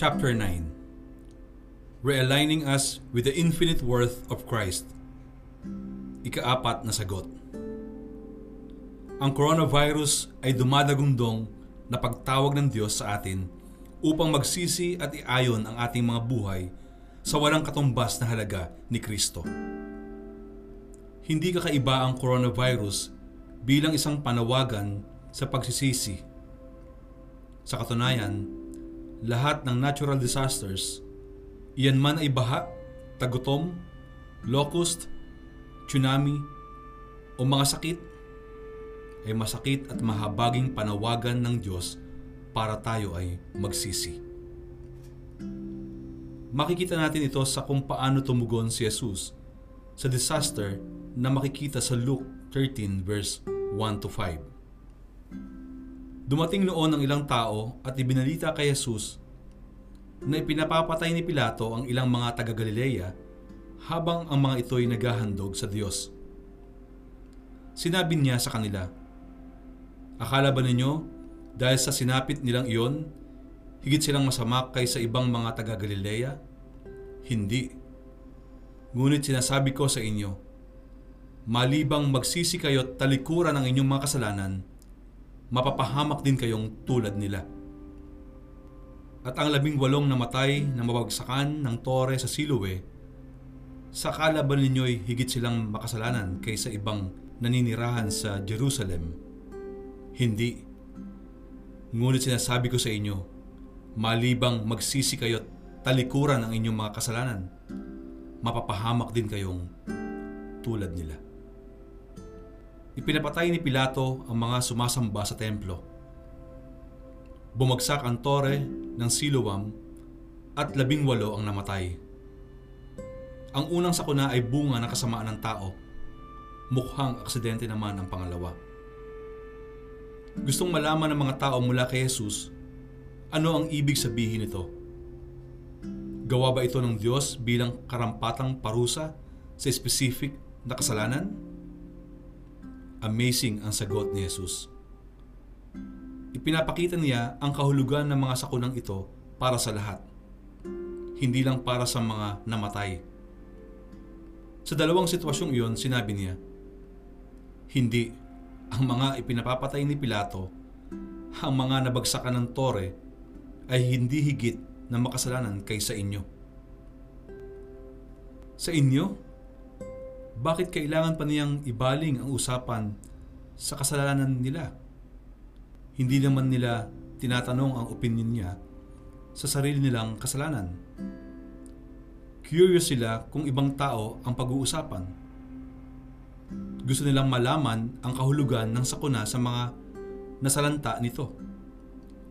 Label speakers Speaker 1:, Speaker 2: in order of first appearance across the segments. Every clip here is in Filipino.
Speaker 1: Chapter 9 Realigning us with the infinite worth of Christ. Ikaapat na sagot. Ang coronavirus ay dumadagundong na pagtawag ng Diyos sa atin upang magsisi at iayon ang ating mga buhay sa walang katumbas na halaga ni Kristo. Hindi kakaiba ang coronavirus bilang isang panawagan sa pagsisisi. Sa katunayan, lahat ng natural disasters, iyan man ay baha, tagutom, locust, tsunami, o mga sakit, ay masakit at mahabaging panawagan ng Diyos para tayo ay magsisi. Makikita natin ito sa kung paano tumugon si Jesus sa disaster na makikita sa Luke 13 verse 1 to 5. Dumating noon ang ilang tao at ibinalita kay Jesus na ipinapapatay ni Pilato ang ilang mga taga-Galileya habang ang mga ito ay naghahandog sa Diyos. Sinabi niya sa kanila, Akala ba ninyo, dahil sa sinapit nilang iyon, higit silang masama kaysa ibang mga taga-Galilea? Hindi. Ngunit sinasabi ko sa inyo, malibang magsisi kayo at talikuran ang inyong mga kasalanan, mapapahamak din kayong tulad nila. At ang labing walong namatay na mabagsakan ng tore sa Siloe, sa kalaban ninyo'y higit silang makasalanan kaysa ibang naninirahan sa Jerusalem hindi. Ngunit sinasabi ko sa inyo, malibang magsisi kayo at talikuran ang inyong mga kasalanan, mapapahamak din kayong tulad nila. Ipinapatay ni Pilato ang mga sumasamba sa templo. Bumagsak ang tore ng Siloam at labing walo ang namatay. Ang unang sakuna ay bunga ng kasamaan ng tao. Mukhang aksidente naman ang pangalawa. Gustong malaman ng mga tao mula kay Jesus ano ang ibig sabihin nito. Gawa ba ito ng Diyos bilang karampatang parusa sa specific na kasalanan? Amazing ang sagot ni Jesus. Ipinapakita niya ang kahulugan ng mga sakunang ito para sa lahat. Hindi lang para sa mga namatay. Sa dalawang sitwasyong iyon, sinabi niya, Hindi ang mga ipinapapatay ni Pilato, ang mga nabagsakan ng tore, ay hindi higit na makasalanan kaysa inyo. Sa inyo, bakit kailangan pa niyang ibaling ang usapan sa kasalanan nila? Hindi naman nila tinatanong ang opinion niya sa sarili nilang kasalanan. Curious sila kung ibang tao ang pag-uusapan gusto nilang malaman ang kahulugan ng sakuna sa mga nasalanta nito.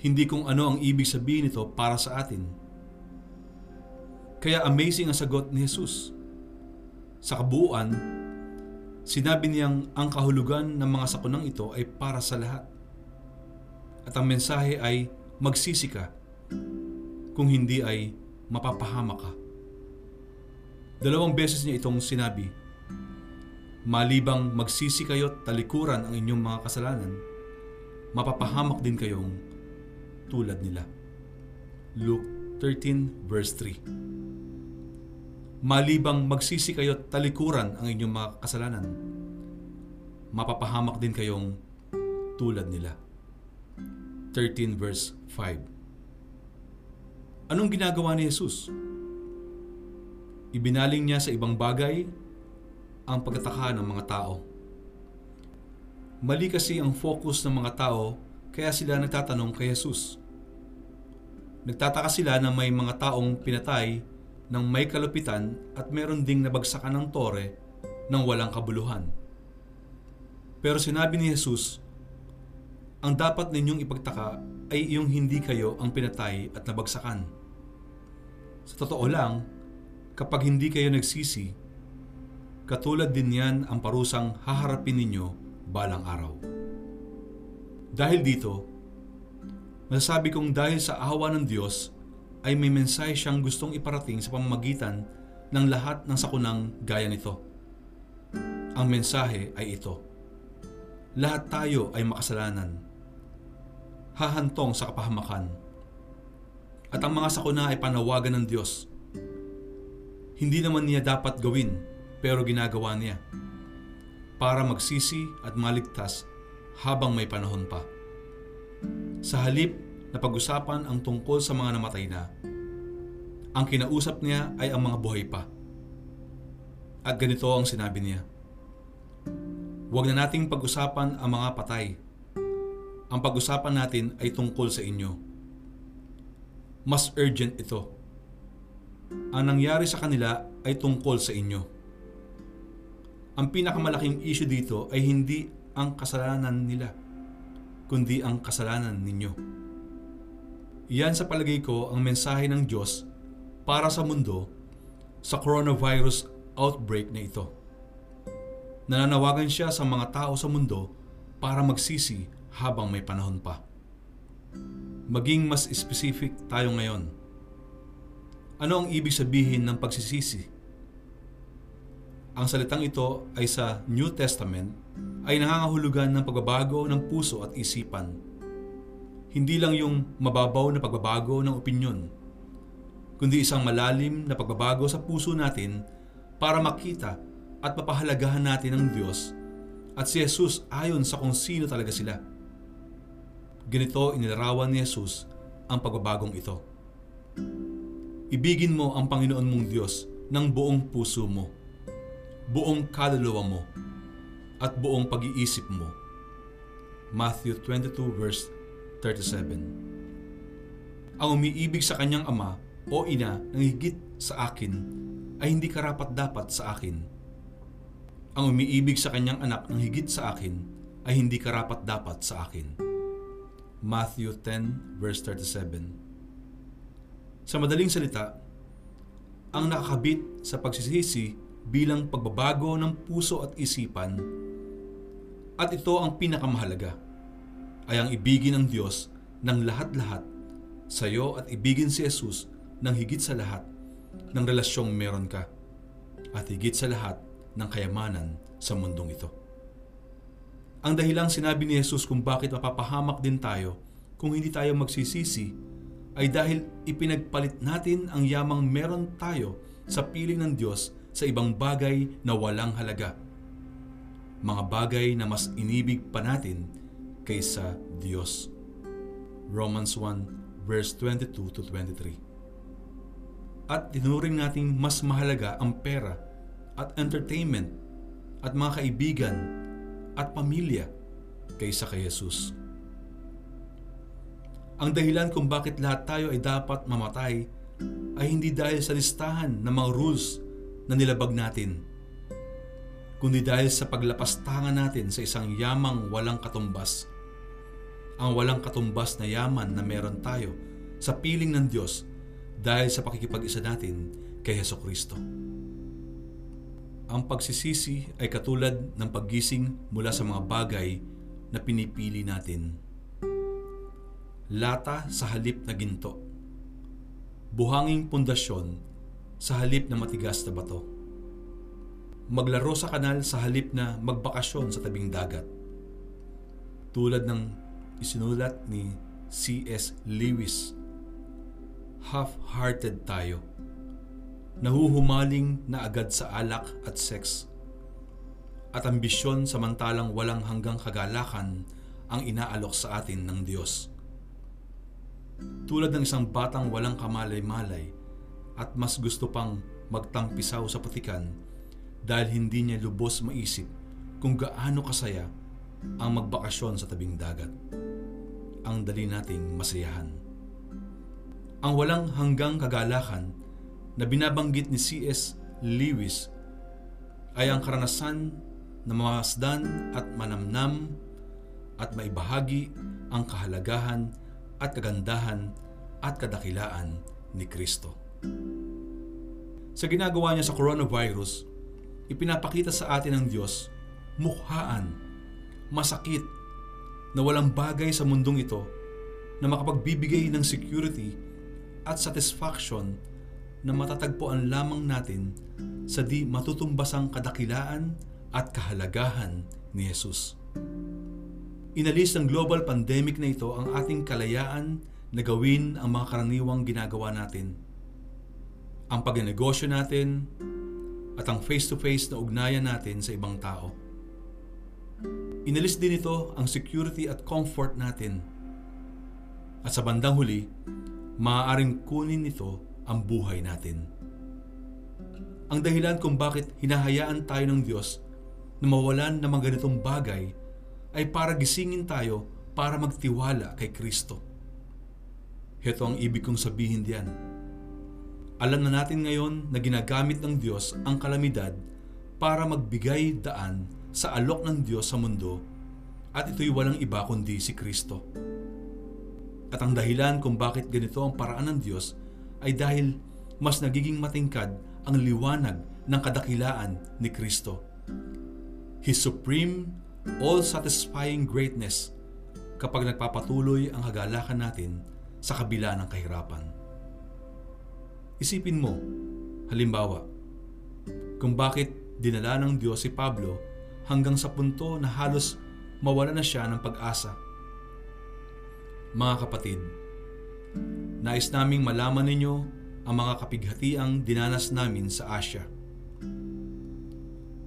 Speaker 1: Hindi kung ano ang ibig sabihin nito para sa atin. Kaya amazing ang sagot ni Jesus. Sa kabuuan, sinabi niyang ang kahulugan ng mga sakunang ito ay para sa lahat. At ang mensahe ay magsisi ka, kung hindi ay mapapahama ka. Dalawang beses niya itong sinabi Malibang magsisi kayo at talikuran ang inyong mga kasalanan, mapapahamak din kayong tulad nila. Luke 13 verse 3 Malibang magsisi kayo at talikuran ang inyong mga kasalanan, mapapahamak din kayong tulad nila. 13 verse 5 Anong ginagawa ni Jesus? Ibinaling niya sa ibang bagay ang pagtataka ng mga tao. Mali kasi ang focus ng mga tao kaya sila nagtatanong kay Jesus. Nagtataka sila na may mga taong pinatay ng may kalupitan at meron ding nabagsakan ng tore ng walang kabuluhan. Pero sinabi ni Jesus, ang dapat ninyong ipagtaka ay yung hindi kayo ang pinatay at nabagsakan. Sa totoo lang, kapag hindi kayo nagsisi, Katulad din yan ang parusang haharapin ninyo balang araw. Dahil dito, masasabi kong dahil sa awa ng Diyos ay may mensahe siyang gustong iparating sa pamamagitan ng lahat ng sakunang gaya nito. Ang mensahe ay ito. Lahat tayo ay makasalanan. Hahantong sa kapahamakan. at ang mga sakuna ay panawagan ng Diyos. Hindi naman niya dapat gawin pero ginagawa niya para magsisi at maligtas habang may panahon pa. Sa halip na pag-usapan ang tungkol sa mga namatay na, ang kinausap niya ay ang mga buhay pa. At ganito ang sinabi niya, Huwag na nating pag-usapan ang mga patay. Ang pag-usapan natin ay tungkol sa inyo. Mas urgent ito. Ang nangyari sa kanila ay tungkol sa inyo. Ang pinakamalaking issue dito ay hindi ang kasalanan nila, kundi ang kasalanan ninyo. Iyan sa palagay ko ang mensahe ng Diyos para sa mundo sa coronavirus outbreak na ito nananawagan siya sa mga tao sa mundo para magsisi habang may panahon pa. Maging mas specific tayo ngayon. Ano ang ibig sabihin ng pagsisisi? Ang salitang ito ay sa New Testament ay nangangahulugan ng pagbabago ng puso at isipan. Hindi lang yung mababaw na pagbabago ng opinyon, kundi isang malalim na pagbabago sa puso natin para makita at mapahalagahan natin ang Diyos at si Jesus ayon sa kung sino talaga sila. Ganito inilarawan ni Jesus ang pagbabagong ito. Ibigin mo ang Panginoon mong Diyos ng buong puso mo, buong kaluluwa mo, at buong pag-iisip mo. Matthew 22 verse 37 Ang umiibig sa kanyang ama o ina ng higit sa akin ay hindi karapat dapat sa akin ang umiibig sa kanyang anak ng higit sa akin ay hindi karapat dapat sa akin. Matthew 10 verse 37 Sa madaling salita, ang nakakabit sa pagsisisi bilang pagbabago ng puso at isipan at ito ang pinakamahalaga ay ang ibigin ng Diyos ng lahat-lahat sa iyo at ibigin si Jesus ng higit sa lahat ng relasyong meron ka at higit sa lahat ng kayamanan sa mundong ito. Ang dahilang sinabi ni Jesus kung bakit mapapahamak din tayo kung hindi tayo magsisisi ay dahil ipinagpalit natin ang yamang meron tayo sa piling ng Diyos sa ibang bagay na walang halaga. Mga bagay na mas inibig pa natin kaysa Diyos. Romans 1 verse 22 to 23. At tinuring nating mas mahalaga ang pera at entertainment at mga kaibigan at pamilya kaysa kay Jesus. Ang dahilan kung bakit lahat tayo ay dapat mamatay ay hindi dahil sa listahan ng mga rules na nilabag natin, kundi dahil sa paglapastangan natin sa isang yamang walang katumbas. Ang walang katumbas na yaman na meron tayo sa piling ng Diyos dahil sa pakikipag-isa natin kay Heso Kristo. Ang pagsisisi ay katulad ng paggising mula sa mga bagay na pinipili natin. Lata sa halip na ginto. Buhanging pundasyon sa halip na matigas na bato. Maglaro sa kanal sa halip na magbakasyon sa tabing dagat. Tulad ng isinulat ni C.S. Lewis, half-hearted tayo nahuhumaling na agad sa alak at sex. At ambisyon samantalang walang hanggang kagalakan ang inaalok sa atin ng Diyos. Tulad ng isang batang walang kamalay-malay at mas gusto pang magtampisaw sa patikan dahil hindi niya lubos maisip kung gaano kasaya ang magbakasyon sa tabing dagat. Ang dali nating masayahan. Ang walang hanggang kagalakan na binabanggit ni C.S. Lewis ay ang karanasan na mamasdan at manamnam at maibahagi ang kahalagahan at kagandahan at kadakilaan ni Kristo. Sa ginagawa niya sa coronavirus, ipinapakita sa atin ng Diyos mukhaan, masakit, na walang bagay sa mundong ito na makapagbibigay ng security at satisfaction na matatagpuan lamang natin sa di matutumbasang kadakilaan at kahalagahan ni Jesus. Inalis ng global pandemic na ito ang ating kalayaan na gawin ang mga karaniwang ginagawa natin. Ang pagnegosyo natin at ang face-to-face na ugnayan natin sa ibang tao. Inalis din ito ang security at comfort natin. At sa bandang huli, maaaring kunin nito ang buhay natin. Ang dahilan kung bakit hinahayaan tayo ng Diyos na mawalan ng mga ganitong bagay ay para gisingin tayo para magtiwala kay Kristo. Heto ang ibig kong sabihin diyan. Alam na natin ngayon na ginagamit ng Diyos ang kalamidad para magbigay daan sa alok ng Diyos sa mundo at ito'y walang iba kundi si Kristo. At ang dahilan kung bakit ganito ang paraan ng Diyos ay dahil mas nagiging matingkad ang liwanag ng kadakilaan ni Kristo. His supreme, all-satisfying greatness kapag nagpapatuloy ang hagalakan natin sa kabila ng kahirapan. Isipin mo, halimbawa, kung bakit dinala ng Diyos si Pablo hanggang sa punto na halos mawala na siya ng pag-asa. Mga kapatid, nais naming malaman ninyo ang mga kapighatiang dinanas namin sa Asya.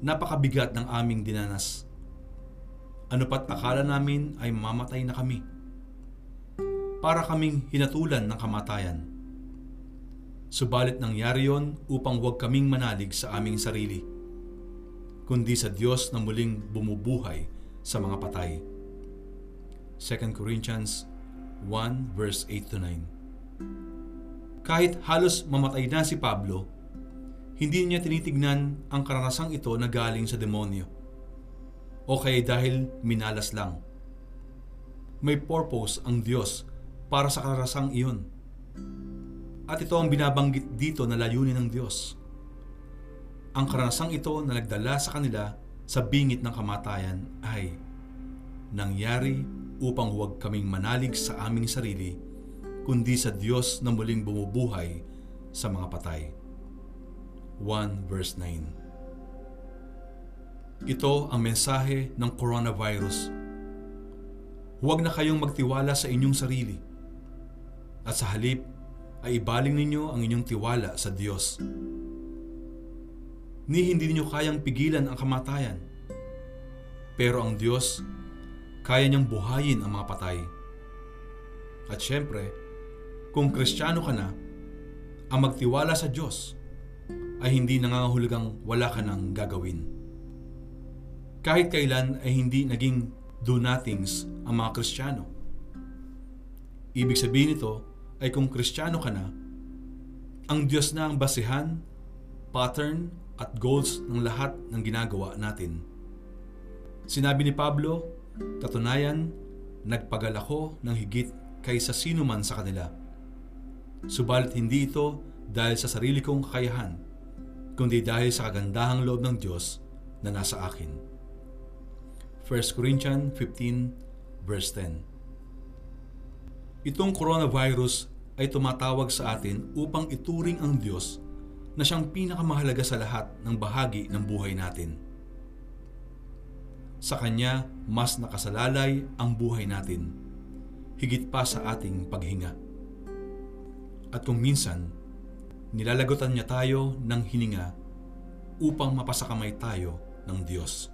Speaker 1: Napakabigat ng aming dinanas. Ano pat akala namin ay mamatay na kami para kaming hinatulan ng kamatayan. Subalit nangyari yon upang huwag kaming manalig sa aming sarili, kundi sa Diyos na muling bumubuhay sa mga patay. 2 Corinthians 1 verse 8 to 9 Kahit halos mamatay na si Pablo, hindi niya tinitignan ang karanasang ito na galing sa demonyo. O kaya dahil minalas lang. May purpose ang Diyos para sa karasang iyon. At ito ang binabanggit dito na layunin ng Diyos. Ang karanasang ito na nagdala sa kanila sa bingit ng kamatayan ay nangyari upang huwag kaming manalig sa aming sarili, kundi sa Diyos na muling bumubuhay sa mga patay. 1 verse 9 Ito ang mensahe ng coronavirus. Huwag na kayong magtiwala sa inyong sarili at sa halip ay ibaling ninyo ang inyong tiwala sa Diyos. Ni hindi ninyo kayang pigilan ang kamatayan. Pero ang Diyos, kaya niyang buhayin ang mga patay. At syempre, kung kristyano ka na, ang magtiwala sa Diyos ay hindi nangangahulugang wala ka nang gagawin. Kahit kailan ay hindi naging do-nothings ang mga kristyano. Ibig sabihin nito ay kung kristyano ka na, ang Diyos na ang basihan, pattern at goals ng lahat ng ginagawa natin. Sinabi ni Pablo, katunayan, nagpagal ako ng higit kaysa sino man sa kanila. Subalit hindi ito dahil sa sarili kong kakayahan, kundi dahil sa kagandahang loob ng Diyos na nasa akin. 1 Corinthians 15 verse 10 Itong coronavirus ay tumatawag sa atin upang ituring ang Diyos na siyang pinakamahalaga sa lahat ng bahagi ng buhay natin. Sa Kanya, mas nakasalalay ang buhay natin, higit pa sa ating paghinga. At kung minsan, nilalagotan niya tayo ng hininga upang mapasakamay tayo ng Diyos.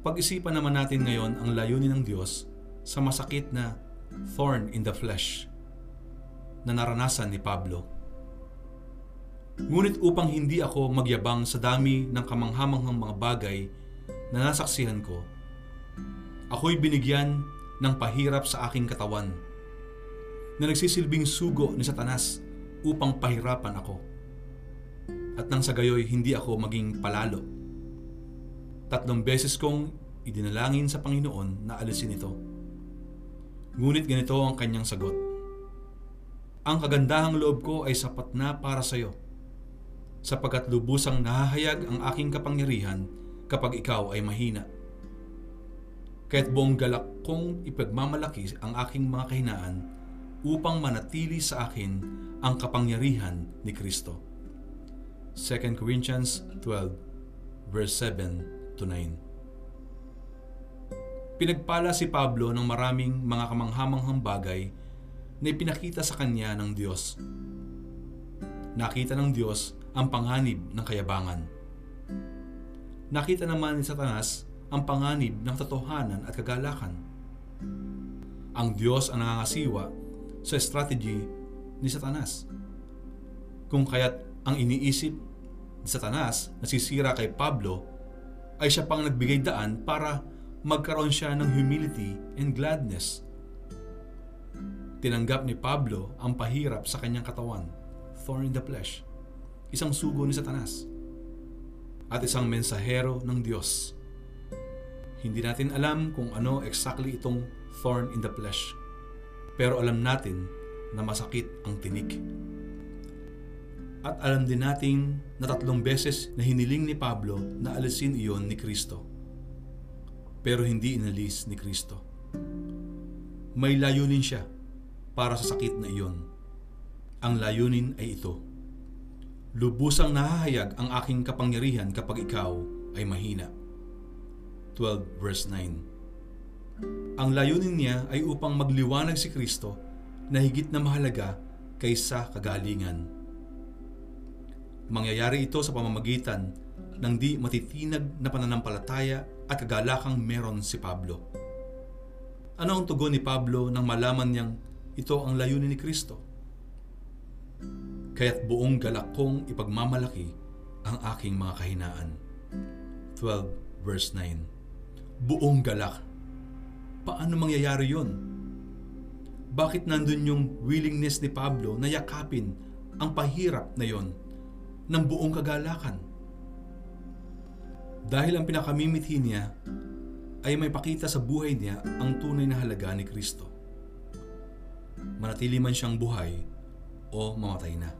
Speaker 1: Pag-isipan naman natin ngayon ang layunin ng Diyos sa masakit na thorn in the flesh na naranasan ni Pablo. Ngunit upang hindi ako magyabang sa dami ng kamanghamanghang mga bagay na nasaksihan ko, ako'y binigyan ng pahirap sa aking katawan na nagsisilbing sugo ni Satanas upang pahirapan ako. At nang sa gayoy hindi ako maging palalo. Tatlong beses kong idinalangin sa Panginoon na alisin ito. Ngunit ganito ang kanyang sagot. Ang kagandahang loob ko ay sapat na para sa iyo, sapagkat lubusang nahahayag ang aking kapangyarihan kapag ikaw ay mahina. Kaya't buong galak kong ipagmamalaki ang aking mga kahinaan upang manatili sa akin ang kapangyarihan ni Kristo. 2 Corinthians 12 verse 7 to 9 Pinagpala si Pablo ng maraming mga kamanghamanghang bagay na ipinakita sa kanya ng Diyos. Nakita ng Diyos ang panganib ng kayabangan. Nakita naman ni Satanas ang panganib ng totohanan at kagalakan. Ang Diyos ang nangangasiwa sa strategy ni Satanas. Kung kaya't ang iniisip ni Satanas na sisira kay Pablo ay siya pang nagbigay daan para magkaroon siya ng humility and gladness. Tinanggap ni Pablo ang pahirap sa kanyang katawan, thorn in the flesh, isang sugo ni Satanas, at isang mensahero ng Diyos. Hindi natin alam kung ano exactly itong thorn in the flesh, pero alam natin na masakit ang tinik. At alam din natin na tatlong beses na hiniling ni Pablo na alisin iyon ni Kristo. Pero hindi inalis ni Kristo. May layunin siya para sa sakit na iyon. Ang layunin ay ito. Lubusang nahahayag ang aking kapangyarihan kapag ikaw ay mahina. 12 verse 9 Ang layunin niya ay upang magliwanag si Kristo na higit na mahalaga kaysa kagalingan. Mangyayari ito sa pamamagitan ng di matitinag na pananampalataya at kagalakang meron si Pablo. Ano ang tugon ni Pablo nang malaman niyang ito ang layunin ni Kristo? Kaya't buong galak kong ipagmamalaki ang aking mga kahinaan. 12 verse 9 Buong galak. Paano mangyayari yon? Bakit nandun yung willingness ni Pablo na yakapin ang pahirap na yon? ng buong kagalakan. Dahil ang pinakamimithi niya ay may pakita sa buhay niya ang tunay na halaga ni Kristo. Manatili man siyang buhay o mamatay na.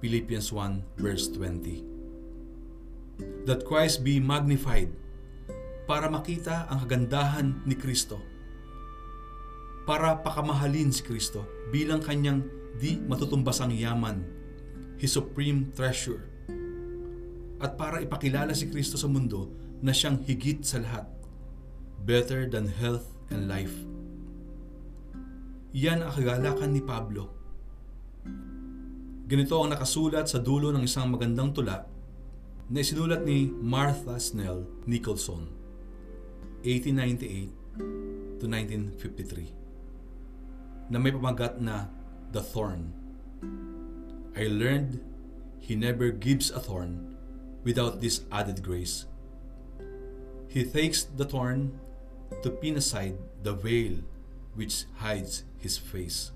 Speaker 1: Philippians 1 verse 20 That Christ be magnified para makita ang kagandahan ni Kristo. Para pakamahalin si Kristo bilang kanyang di matutumbasang yaman His supreme treasure. At para ipakilala si Kristo sa mundo na siyang higit sa lahat, better than health and life. Iyan ang kagalakan ni Pablo. Ganito ang nakasulat sa dulo ng isang magandang tula na isinulat ni Martha Snell Nicholson, 1898 to 1953, na may pamagat na The Thorn. I learned He never gives a thorn without this added grace. He takes the thorn to pin aside the veil which hides his face.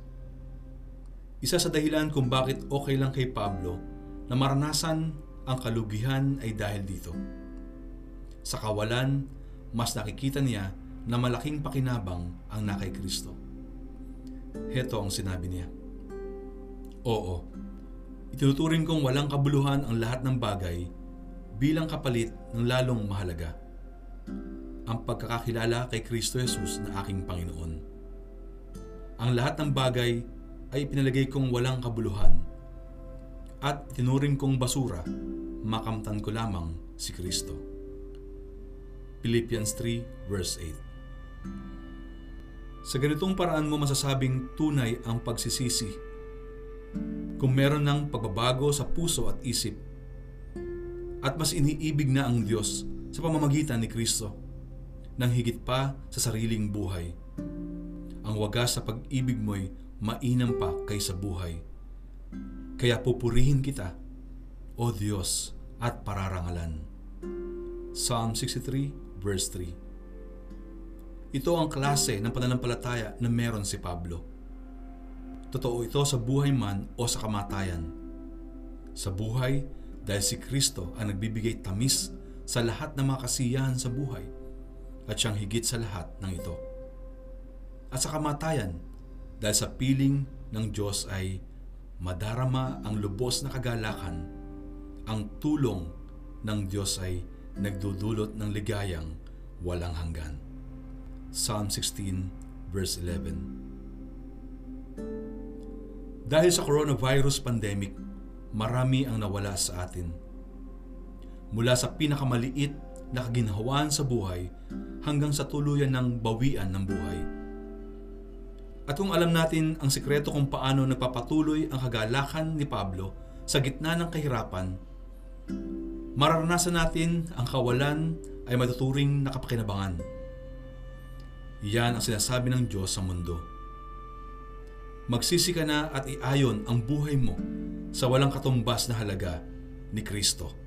Speaker 1: Isa sa dahilan kung bakit okay lang kay Pablo na maranasan ang kalugihan ay dahil dito. Sa kawalan, mas nakikita niya na malaking pakinabang ang nakay Kristo. Heto ang sinabi niya. Oo, Itinuturing kong walang kabuluhan ang lahat ng bagay bilang kapalit ng lalong mahalaga. Ang pagkakakilala kay Kristo Jesus na aking Panginoon. Ang lahat ng bagay ay pinalagay kong walang kabuluhan at tinuring kong basura, makamtan ko lamang si Kristo. Philippians 3 verse 8 Sa ganitong paraan mo masasabing tunay ang pagsisisi kung meron ng pagbabago sa puso at isip. At mas iniibig na ang Diyos sa pamamagitan ni Kristo nang higit pa sa sariling buhay. Ang wagas sa pag-ibig mo'y mainam pa kaysa buhay. Kaya pupurihin kita, O Diyos, at pararangalan. Psalm 63 verse 3 Ito ang klase ng pananampalataya na meron si Pablo Totoo ito sa buhay man o sa kamatayan. Sa buhay, dahil si Kristo ang nagbibigay tamis sa lahat ng mga kasiyahan sa buhay at siyang higit sa lahat ng ito. At sa kamatayan, dahil sa piling ng Diyos ay madarama ang lubos na kagalakan, ang tulong ng Diyos ay nagdudulot ng ligayang walang hanggan. Psalm 16 verse 11 dahil sa coronavirus pandemic, marami ang nawala sa atin. Mula sa pinakamaliit na kaginhawaan sa buhay hanggang sa tuluyan ng bawian ng buhay. At kung alam natin ang sikreto kung paano nagpapatuloy ang kagalakan ni Pablo sa gitna ng kahirapan, mararanasan natin ang kawalan ay matuturing na kapakinabangan. Yan ang sinasabi ng Diyos sa mundo. Magsisi ka na at iayon ang buhay mo sa walang katumbas na halaga ni Kristo.